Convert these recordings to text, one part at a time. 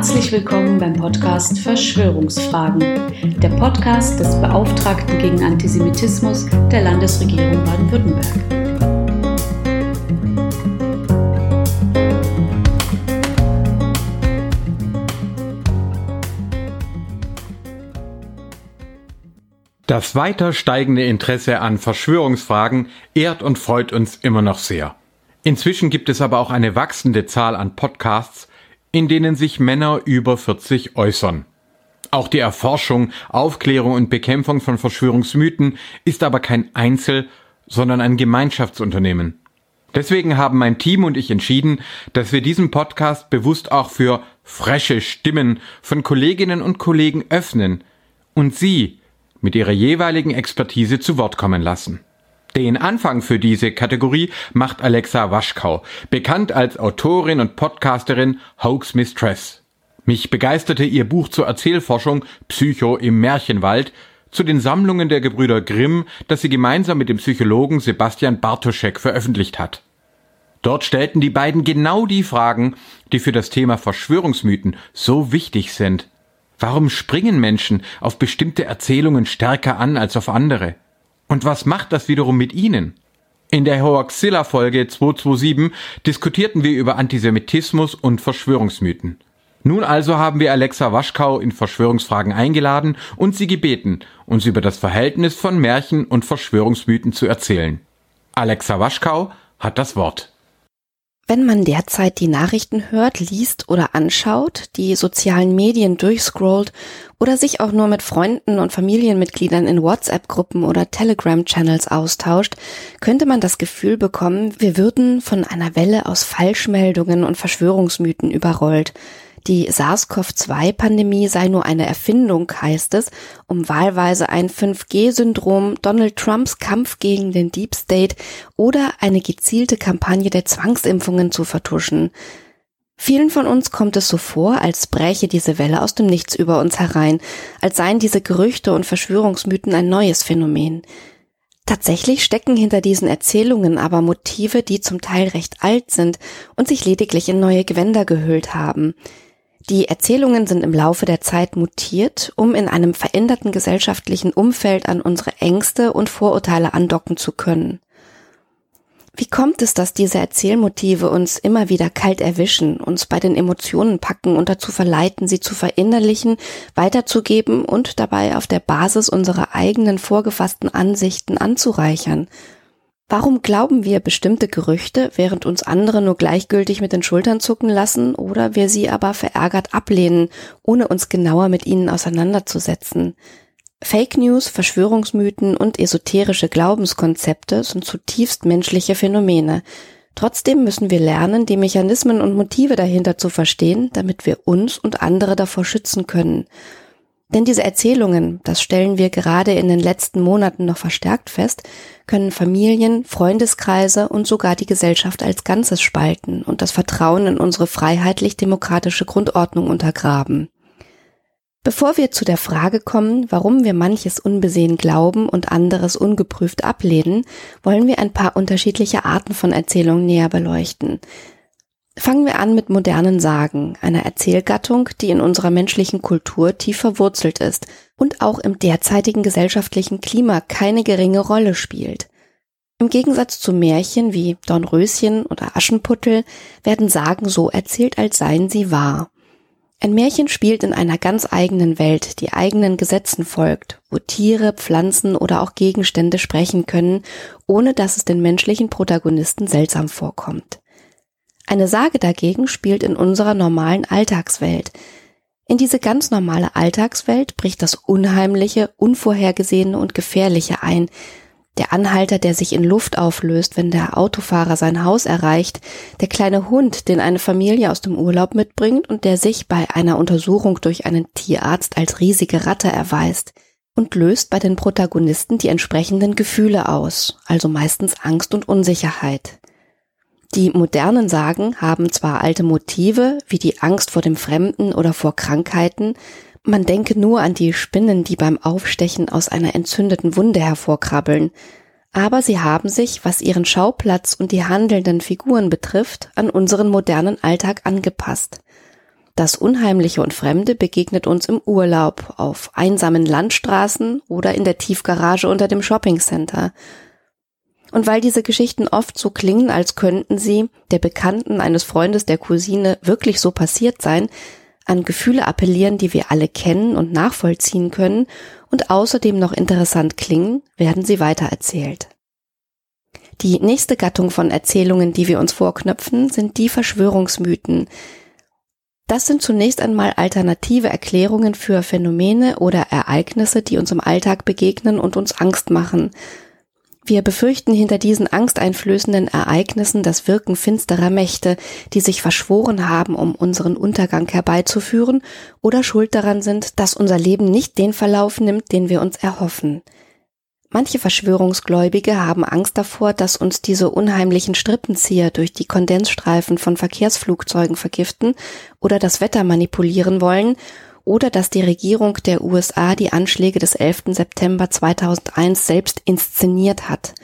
Herzlich willkommen beim Podcast Verschwörungsfragen, der Podcast des Beauftragten gegen Antisemitismus der Landesregierung Baden-Württemberg. Das weiter steigende Interesse an Verschwörungsfragen ehrt und freut uns immer noch sehr. Inzwischen gibt es aber auch eine wachsende Zahl an Podcasts, in denen sich Männer über 40 äußern. Auch die Erforschung, Aufklärung und Bekämpfung von Verschwörungsmythen ist aber kein Einzel, sondern ein Gemeinschaftsunternehmen. Deswegen haben mein Team und ich entschieden, dass wir diesen Podcast bewusst auch für frische Stimmen von Kolleginnen und Kollegen öffnen und sie mit ihrer jeweiligen Expertise zu Wort kommen lassen. Den Anfang für diese Kategorie macht Alexa Waschkau, bekannt als Autorin und Podcasterin Hoax Mistress. Mich begeisterte ihr Buch zur Erzählforschung Psycho im Märchenwald zu den Sammlungen der Gebrüder Grimm, das sie gemeinsam mit dem Psychologen Sebastian Bartoschek veröffentlicht hat. Dort stellten die beiden genau die Fragen, die für das Thema Verschwörungsmythen so wichtig sind. Warum springen Menschen auf bestimmte Erzählungen stärker an als auf andere? Und was macht das wiederum mit Ihnen? In der Hoaxilla Folge 227 diskutierten wir über Antisemitismus und Verschwörungsmythen. Nun also haben wir Alexa Waschkau in Verschwörungsfragen eingeladen und sie gebeten, uns über das Verhältnis von Märchen und Verschwörungsmythen zu erzählen. Alexa Waschkau hat das Wort. Wenn man derzeit die Nachrichten hört, liest oder anschaut, die sozialen Medien durchscrollt oder sich auch nur mit Freunden und Familienmitgliedern in WhatsApp-Gruppen oder Telegram-Channels austauscht, könnte man das Gefühl bekommen, wir würden von einer Welle aus Falschmeldungen und Verschwörungsmythen überrollt. Die SARS-CoV-2-Pandemie sei nur eine Erfindung, heißt es, um wahlweise ein 5G-Syndrom, Donald Trumps Kampf gegen den Deep State oder eine gezielte Kampagne der Zwangsimpfungen zu vertuschen. Vielen von uns kommt es so vor, als bräche diese Welle aus dem Nichts über uns herein, als seien diese Gerüchte und Verschwörungsmythen ein neues Phänomen. Tatsächlich stecken hinter diesen Erzählungen aber Motive, die zum Teil recht alt sind und sich lediglich in neue Gewänder gehüllt haben. Die Erzählungen sind im Laufe der Zeit mutiert, um in einem veränderten gesellschaftlichen Umfeld an unsere Ängste und Vorurteile andocken zu können. Wie kommt es, dass diese Erzählmotive uns immer wieder kalt erwischen, uns bei den Emotionen packen und dazu verleiten, sie zu verinnerlichen, weiterzugeben und dabei auf der Basis unserer eigenen vorgefassten Ansichten anzureichern? Warum glauben wir bestimmte Gerüchte, während uns andere nur gleichgültig mit den Schultern zucken lassen oder wir sie aber verärgert ablehnen, ohne uns genauer mit ihnen auseinanderzusetzen? Fake News, Verschwörungsmythen und esoterische Glaubenskonzepte sind zutiefst menschliche Phänomene. Trotzdem müssen wir lernen, die Mechanismen und Motive dahinter zu verstehen, damit wir uns und andere davor schützen können. Denn diese Erzählungen, das stellen wir gerade in den letzten Monaten noch verstärkt fest, können Familien, Freundeskreise und sogar die Gesellschaft als Ganzes spalten und das Vertrauen in unsere freiheitlich-demokratische Grundordnung untergraben. Bevor wir zu der Frage kommen, warum wir manches unbesehen glauben und anderes ungeprüft ablehnen, wollen wir ein paar unterschiedliche Arten von Erzählungen näher beleuchten. Fangen wir an mit modernen Sagen, einer Erzählgattung, die in unserer menschlichen Kultur tief verwurzelt ist und auch im derzeitigen gesellschaftlichen Klima keine geringe Rolle spielt. Im Gegensatz zu Märchen wie Dornröschen oder Aschenputtel werden Sagen so erzählt, als seien sie wahr. Ein Märchen spielt in einer ganz eigenen Welt, die eigenen Gesetzen folgt, wo Tiere, Pflanzen oder auch Gegenstände sprechen können, ohne dass es den menschlichen Protagonisten seltsam vorkommt. Eine Sage dagegen spielt in unserer normalen Alltagswelt. In diese ganz normale Alltagswelt bricht das Unheimliche, Unvorhergesehene und Gefährliche ein. Der Anhalter, der sich in Luft auflöst, wenn der Autofahrer sein Haus erreicht, der kleine Hund, den eine Familie aus dem Urlaub mitbringt und der sich bei einer Untersuchung durch einen Tierarzt als riesige Ratte erweist und löst bei den Protagonisten die entsprechenden Gefühle aus, also meistens Angst und Unsicherheit. Die modernen Sagen haben zwar alte Motive, wie die Angst vor dem Fremden oder vor Krankheiten, man denke nur an die Spinnen, die beim Aufstechen aus einer entzündeten Wunde hervorkrabbeln, aber sie haben sich, was ihren Schauplatz und die handelnden Figuren betrifft, an unseren modernen Alltag angepasst. Das Unheimliche und Fremde begegnet uns im Urlaub, auf einsamen Landstraßen oder in der Tiefgarage unter dem Shoppingcenter. Und weil diese Geschichten oft so klingen, als könnten sie, der Bekannten eines Freundes der Cousine, wirklich so passiert sein, an Gefühle appellieren, die wir alle kennen und nachvollziehen können und außerdem noch interessant klingen, werden sie weitererzählt. Die nächste Gattung von Erzählungen, die wir uns vorknöpfen, sind die Verschwörungsmythen. Das sind zunächst einmal alternative Erklärungen für Phänomene oder Ereignisse, die uns im Alltag begegnen und uns Angst machen – wir befürchten hinter diesen angsteinflößenden Ereignissen das Wirken finsterer Mächte, die sich verschworen haben, um unseren Untergang herbeizuführen oder schuld daran sind, dass unser Leben nicht den Verlauf nimmt, den wir uns erhoffen. Manche Verschwörungsgläubige haben Angst davor, dass uns diese unheimlichen Strippenzieher durch die Kondensstreifen von Verkehrsflugzeugen vergiften oder das Wetter manipulieren wollen oder dass die Regierung der USA die Anschläge des 11. September 2001 selbst inszeniert hat.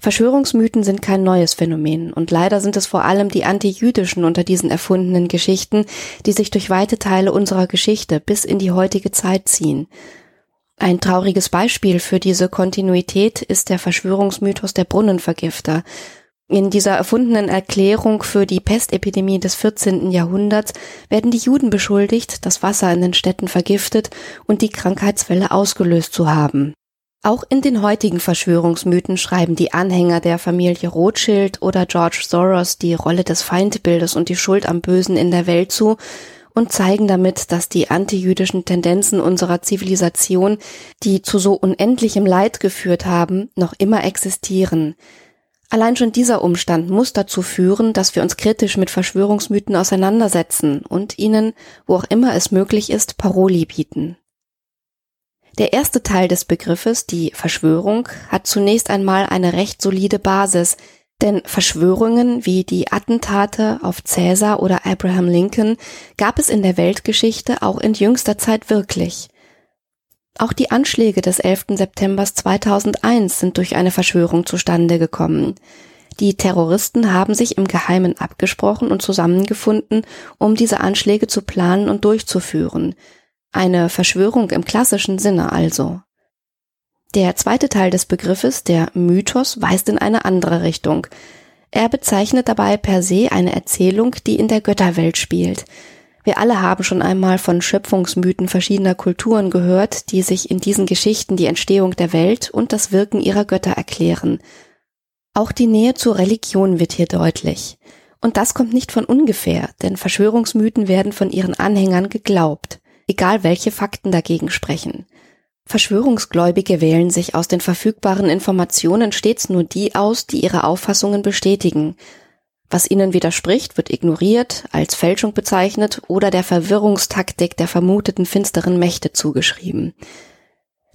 Verschwörungsmythen sind kein neues Phänomen und leider sind es vor allem die antijüdischen unter diesen erfundenen Geschichten, die sich durch weite Teile unserer Geschichte bis in die heutige Zeit ziehen. Ein trauriges Beispiel für diese Kontinuität ist der Verschwörungsmythos der Brunnenvergifter, in dieser erfundenen Erklärung für die Pestepidemie des 14. Jahrhunderts werden die Juden beschuldigt, das Wasser in den Städten vergiftet und die Krankheitswelle ausgelöst zu haben. Auch in den heutigen Verschwörungsmythen schreiben die Anhänger der Familie Rothschild oder George Soros die Rolle des Feindbildes und die Schuld am Bösen in der Welt zu und zeigen damit, dass die antijüdischen Tendenzen unserer Zivilisation, die zu so unendlichem Leid geführt haben, noch immer existieren. Allein schon dieser Umstand muss dazu führen, dass wir uns kritisch mit Verschwörungsmythen auseinandersetzen und ihnen, wo auch immer es möglich ist, Paroli bieten. Der erste Teil des Begriffes, die Verschwörung, hat zunächst einmal eine recht solide Basis, denn Verschwörungen wie die Attentate auf Cäsar oder Abraham Lincoln gab es in der Weltgeschichte auch in jüngster Zeit wirklich. Auch die Anschläge des 11. September 2001 sind durch eine Verschwörung zustande gekommen. Die Terroristen haben sich im Geheimen abgesprochen und zusammengefunden, um diese Anschläge zu planen und durchzuführen. Eine Verschwörung im klassischen Sinne also. Der zweite Teil des Begriffes, der Mythos, weist in eine andere Richtung. Er bezeichnet dabei per se eine Erzählung, die in der Götterwelt spielt. Wir alle haben schon einmal von Schöpfungsmythen verschiedener Kulturen gehört, die sich in diesen Geschichten die Entstehung der Welt und das Wirken ihrer Götter erklären. Auch die Nähe zur Religion wird hier deutlich. Und das kommt nicht von ungefähr, denn Verschwörungsmythen werden von ihren Anhängern geglaubt, egal welche Fakten dagegen sprechen. Verschwörungsgläubige wählen sich aus den verfügbaren Informationen stets nur die aus, die ihre Auffassungen bestätigen, was ihnen widerspricht, wird ignoriert, als Fälschung bezeichnet oder der Verwirrungstaktik der vermuteten finsteren Mächte zugeschrieben.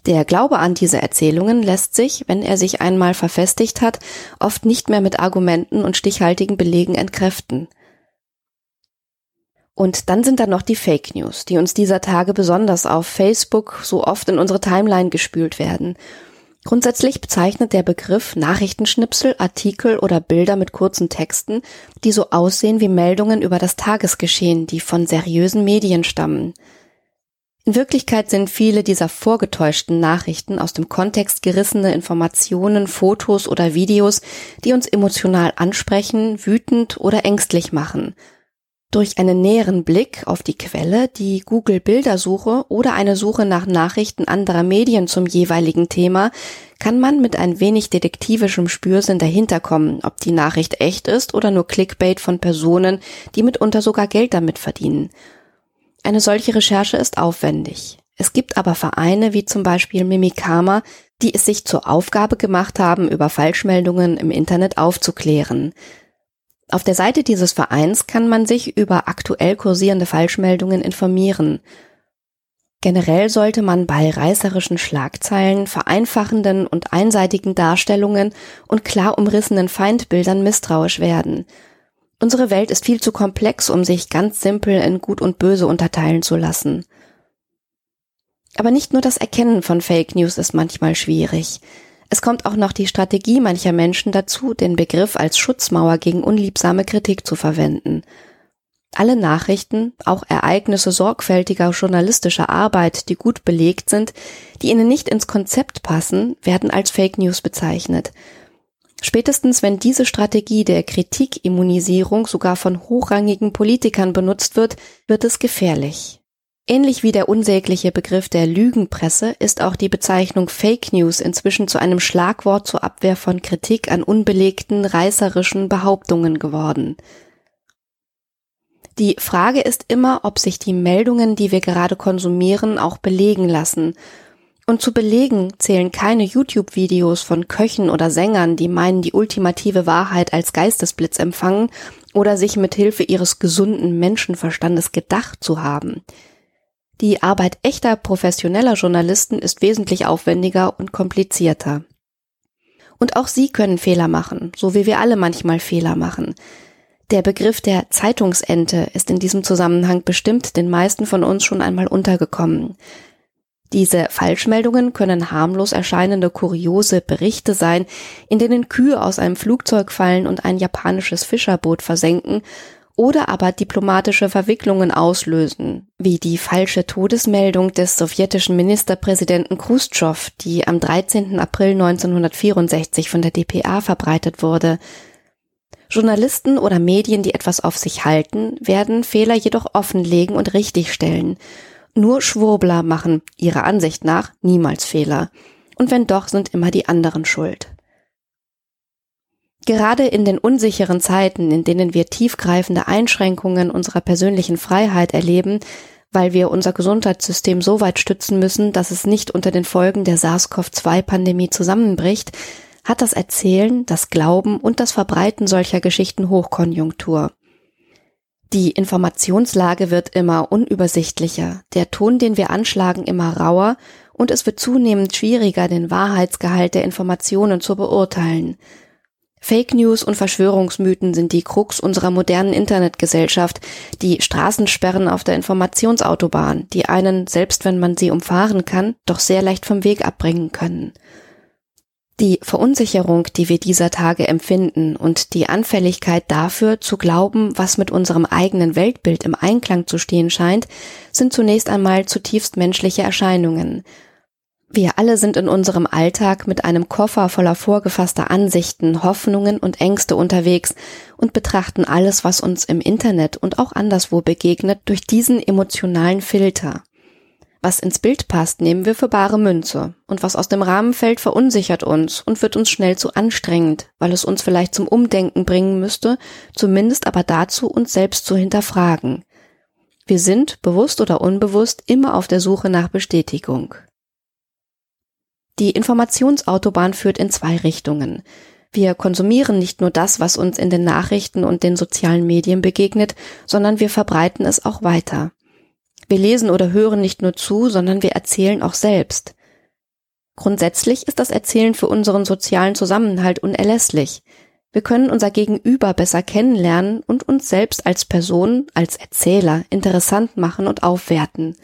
Der Glaube an diese Erzählungen lässt sich, wenn er sich einmal verfestigt hat, oft nicht mehr mit Argumenten und stichhaltigen Belegen entkräften. Und dann sind da noch die Fake News, die uns dieser Tage besonders auf Facebook so oft in unsere Timeline gespült werden Grundsätzlich bezeichnet der Begriff Nachrichtenschnipsel, Artikel oder Bilder mit kurzen Texten, die so aussehen wie Meldungen über das Tagesgeschehen, die von seriösen Medien stammen. In Wirklichkeit sind viele dieser vorgetäuschten Nachrichten aus dem Kontext gerissene Informationen, Fotos oder Videos, die uns emotional ansprechen, wütend oder ängstlich machen – durch einen näheren Blick auf die Quelle, die Google Bildersuche oder eine Suche nach Nachrichten anderer Medien zum jeweiligen Thema kann man mit ein wenig detektivischem Spürsinn dahinter kommen, ob die Nachricht echt ist oder nur Clickbait von Personen, die mitunter sogar Geld damit verdienen. Eine solche Recherche ist aufwendig. Es gibt aber Vereine wie zum Beispiel Mimikama, die es sich zur Aufgabe gemacht haben, über Falschmeldungen im Internet aufzuklären. Auf der Seite dieses Vereins kann man sich über aktuell kursierende Falschmeldungen informieren. Generell sollte man bei reißerischen Schlagzeilen, vereinfachenden und einseitigen Darstellungen und klar umrissenen Feindbildern misstrauisch werden. Unsere Welt ist viel zu komplex, um sich ganz simpel in Gut und Böse unterteilen zu lassen. Aber nicht nur das Erkennen von Fake News ist manchmal schwierig. Es kommt auch noch die Strategie mancher Menschen dazu, den Begriff als Schutzmauer gegen unliebsame Kritik zu verwenden. Alle Nachrichten, auch Ereignisse sorgfältiger journalistischer Arbeit, die gut belegt sind, die ihnen nicht ins Konzept passen, werden als Fake News bezeichnet. Spätestens wenn diese Strategie der Kritikimmunisierung sogar von hochrangigen Politikern benutzt wird, wird es gefährlich. Ähnlich wie der unsägliche Begriff der Lügenpresse ist auch die Bezeichnung Fake News inzwischen zu einem Schlagwort zur Abwehr von Kritik an unbelegten, reißerischen Behauptungen geworden. Die Frage ist immer, ob sich die Meldungen, die wir gerade konsumieren, auch belegen lassen. Und zu belegen zählen keine YouTube-Videos von Köchen oder Sängern, die meinen, die ultimative Wahrheit als Geistesblitz empfangen oder sich mit Hilfe ihres gesunden Menschenverstandes gedacht zu haben. Die Arbeit echter professioneller Journalisten ist wesentlich aufwendiger und komplizierter. Und auch sie können Fehler machen, so wie wir alle manchmal Fehler machen. Der Begriff der Zeitungsente ist in diesem Zusammenhang bestimmt den meisten von uns schon einmal untergekommen. Diese Falschmeldungen können harmlos erscheinende kuriose Berichte sein, in denen Kühe aus einem Flugzeug fallen und ein japanisches Fischerboot versenken, oder aber diplomatische Verwicklungen auslösen, wie die falsche Todesmeldung des sowjetischen Ministerpräsidenten Khrushchev, die am 13. April 1964 von der DPA verbreitet wurde, Journalisten oder Medien, die etwas auf sich halten, werden Fehler jedoch offenlegen und richtigstellen. Nur Schwurbler machen, ihrer Ansicht nach, niemals Fehler. Und wenn doch, sind immer die anderen schuld. Gerade in den unsicheren Zeiten, in denen wir tiefgreifende Einschränkungen unserer persönlichen Freiheit erleben, weil wir unser Gesundheitssystem so weit stützen müssen, dass es nicht unter den Folgen der SARS-CoV-2-Pandemie zusammenbricht, hat das Erzählen, das Glauben und das Verbreiten solcher Geschichten Hochkonjunktur. Die Informationslage wird immer unübersichtlicher, der Ton, den wir anschlagen, immer rauer und es wird zunehmend schwieriger, den Wahrheitsgehalt der Informationen zu beurteilen. Fake News und Verschwörungsmythen sind die Krux unserer modernen Internetgesellschaft, die Straßensperren auf der Informationsautobahn, die einen, selbst wenn man sie umfahren kann, doch sehr leicht vom Weg abbringen können. Die Verunsicherung, die wir dieser Tage empfinden und die Anfälligkeit dafür, zu glauben, was mit unserem eigenen Weltbild im Einklang zu stehen scheint, sind zunächst einmal zutiefst menschliche Erscheinungen. Wir alle sind in unserem Alltag mit einem Koffer voller vorgefasster Ansichten, Hoffnungen und Ängste unterwegs und betrachten alles, was uns im Internet und auch anderswo begegnet, durch diesen emotionalen Filter. Was ins Bild passt, nehmen wir für bare Münze. Und was aus dem Rahmen fällt, verunsichert uns und wird uns schnell zu anstrengend, weil es uns vielleicht zum Umdenken bringen müsste, zumindest aber dazu, uns selbst zu hinterfragen. Wir sind, bewusst oder unbewusst, immer auf der Suche nach Bestätigung. Die Informationsautobahn führt in zwei Richtungen. Wir konsumieren nicht nur das, was uns in den Nachrichten und den sozialen Medien begegnet, sondern wir verbreiten es auch weiter. Wir lesen oder hören nicht nur zu, sondern wir erzählen auch selbst. Grundsätzlich ist das Erzählen für unseren sozialen Zusammenhalt unerlässlich. Wir können unser Gegenüber besser kennenlernen und uns selbst als Person, als Erzähler interessant machen und aufwerten.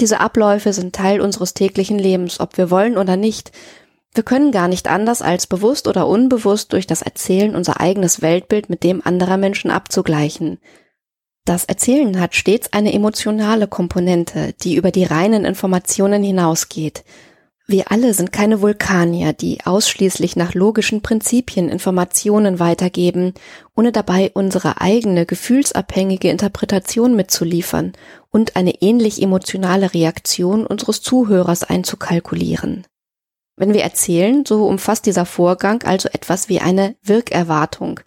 Diese Abläufe sind Teil unseres täglichen Lebens, ob wir wollen oder nicht. Wir können gar nicht anders als bewusst oder unbewusst durch das Erzählen unser eigenes Weltbild mit dem anderer Menschen abzugleichen. Das Erzählen hat stets eine emotionale Komponente, die über die reinen Informationen hinausgeht. Wir alle sind keine Vulkanier, die ausschließlich nach logischen Prinzipien Informationen weitergeben, ohne dabei unsere eigene gefühlsabhängige Interpretation mitzuliefern und eine ähnlich emotionale Reaktion unseres Zuhörers einzukalkulieren. Wenn wir erzählen, so umfasst dieser Vorgang also etwas wie eine Wirkerwartung,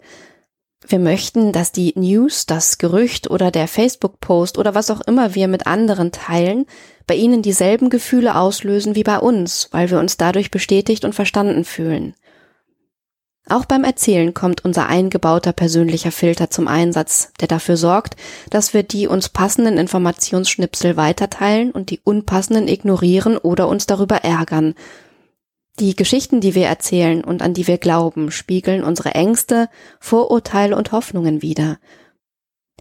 wir möchten, dass die News, das Gerücht oder der Facebook-Post oder was auch immer wir mit anderen teilen, bei ihnen dieselben Gefühle auslösen wie bei uns, weil wir uns dadurch bestätigt und verstanden fühlen. Auch beim Erzählen kommt unser eingebauter persönlicher Filter zum Einsatz, der dafür sorgt, dass wir die uns passenden Informationsschnipsel weiterteilen und die unpassenden ignorieren oder uns darüber ärgern, die Geschichten, die wir erzählen und an die wir glauben, spiegeln unsere Ängste, Vorurteile und Hoffnungen wider.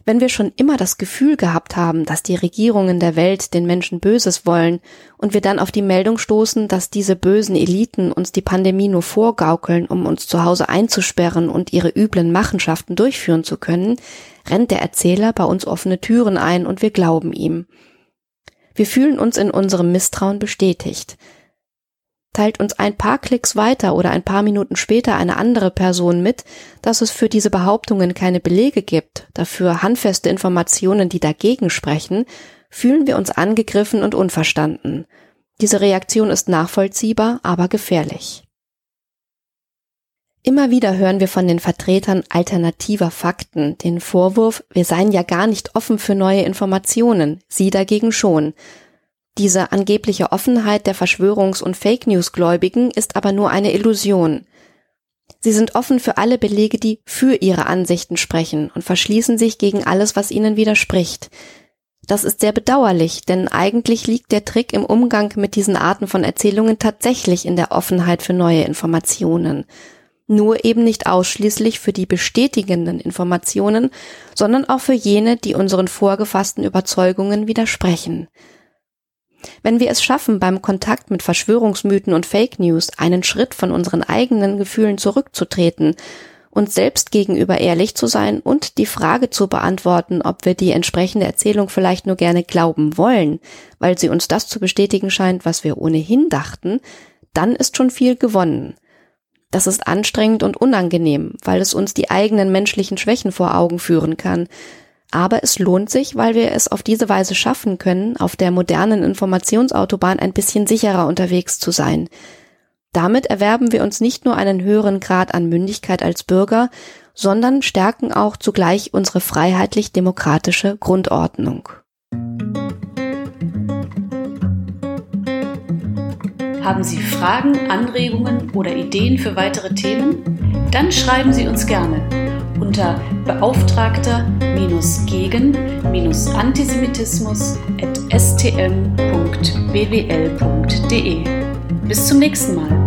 Wenn wir schon immer das Gefühl gehabt haben, dass die Regierungen der Welt den Menschen Böses wollen und wir dann auf die Meldung stoßen, dass diese bösen Eliten uns die Pandemie nur vorgaukeln, um uns zu Hause einzusperren und ihre üblen Machenschaften durchführen zu können, rennt der Erzähler bei uns offene Türen ein und wir glauben ihm. Wir fühlen uns in unserem Misstrauen bestätigt teilt uns ein paar Klicks weiter oder ein paar Minuten später eine andere Person mit, dass es für diese Behauptungen keine Belege gibt, dafür handfeste Informationen, die dagegen sprechen, fühlen wir uns angegriffen und unverstanden. Diese Reaktion ist nachvollziehbar, aber gefährlich. Immer wieder hören wir von den Vertretern alternativer Fakten den Vorwurf, wir seien ja gar nicht offen für neue Informationen, sie dagegen schon, diese angebliche Offenheit der Verschwörungs- und Fake News-Gläubigen ist aber nur eine Illusion. Sie sind offen für alle Belege, die für ihre Ansichten sprechen und verschließen sich gegen alles, was ihnen widerspricht. Das ist sehr bedauerlich, denn eigentlich liegt der Trick im Umgang mit diesen Arten von Erzählungen tatsächlich in der Offenheit für neue Informationen. Nur eben nicht ausschließlich für die bestätigenden Informationen, sondern auch für jene, die unseren vorgefassten Überzeugungen widersprechen. Wenn wir es schaffen, beim Kontakt mit Verschwörungsmythen und Fake News einen Schritt von unseren eigenen Gefühlen zurückzutreten, uns selbst gegenüber ehrlich zu sein und die Frage zu beantworten, ob wir die entsprechende Erzählung vielleicht nur gerne glauben wollen, weil sie uns das zu bestätigen scheint, was wir ohnehin dachten, dann ist schon viel gewonnen. Das ist anstrengend und unangenehm, weil es uns die eigenen menschlichen Schwächen vor Augen führen kann, aber es lohnt sich, weil wir es auf diese Weise schaffen können, auf der modernen Informationsautobahn ein bisschen sicherer unterwegs zu sein. Damit erwerben wir uns nicht nur einen höheren Grad an Mündigkeit als Bürger, sondern stärken auch zugleich unsere freiheitlich-demokratische Grundordnung. Haben Sie Fragen, Anregungen oder Ideen für weitere Themen? Dann schreiben Sie uns gerne unter beauftragter-gegen-antisemitismus.stm.bwl.de. Bis zum nächsten Mal.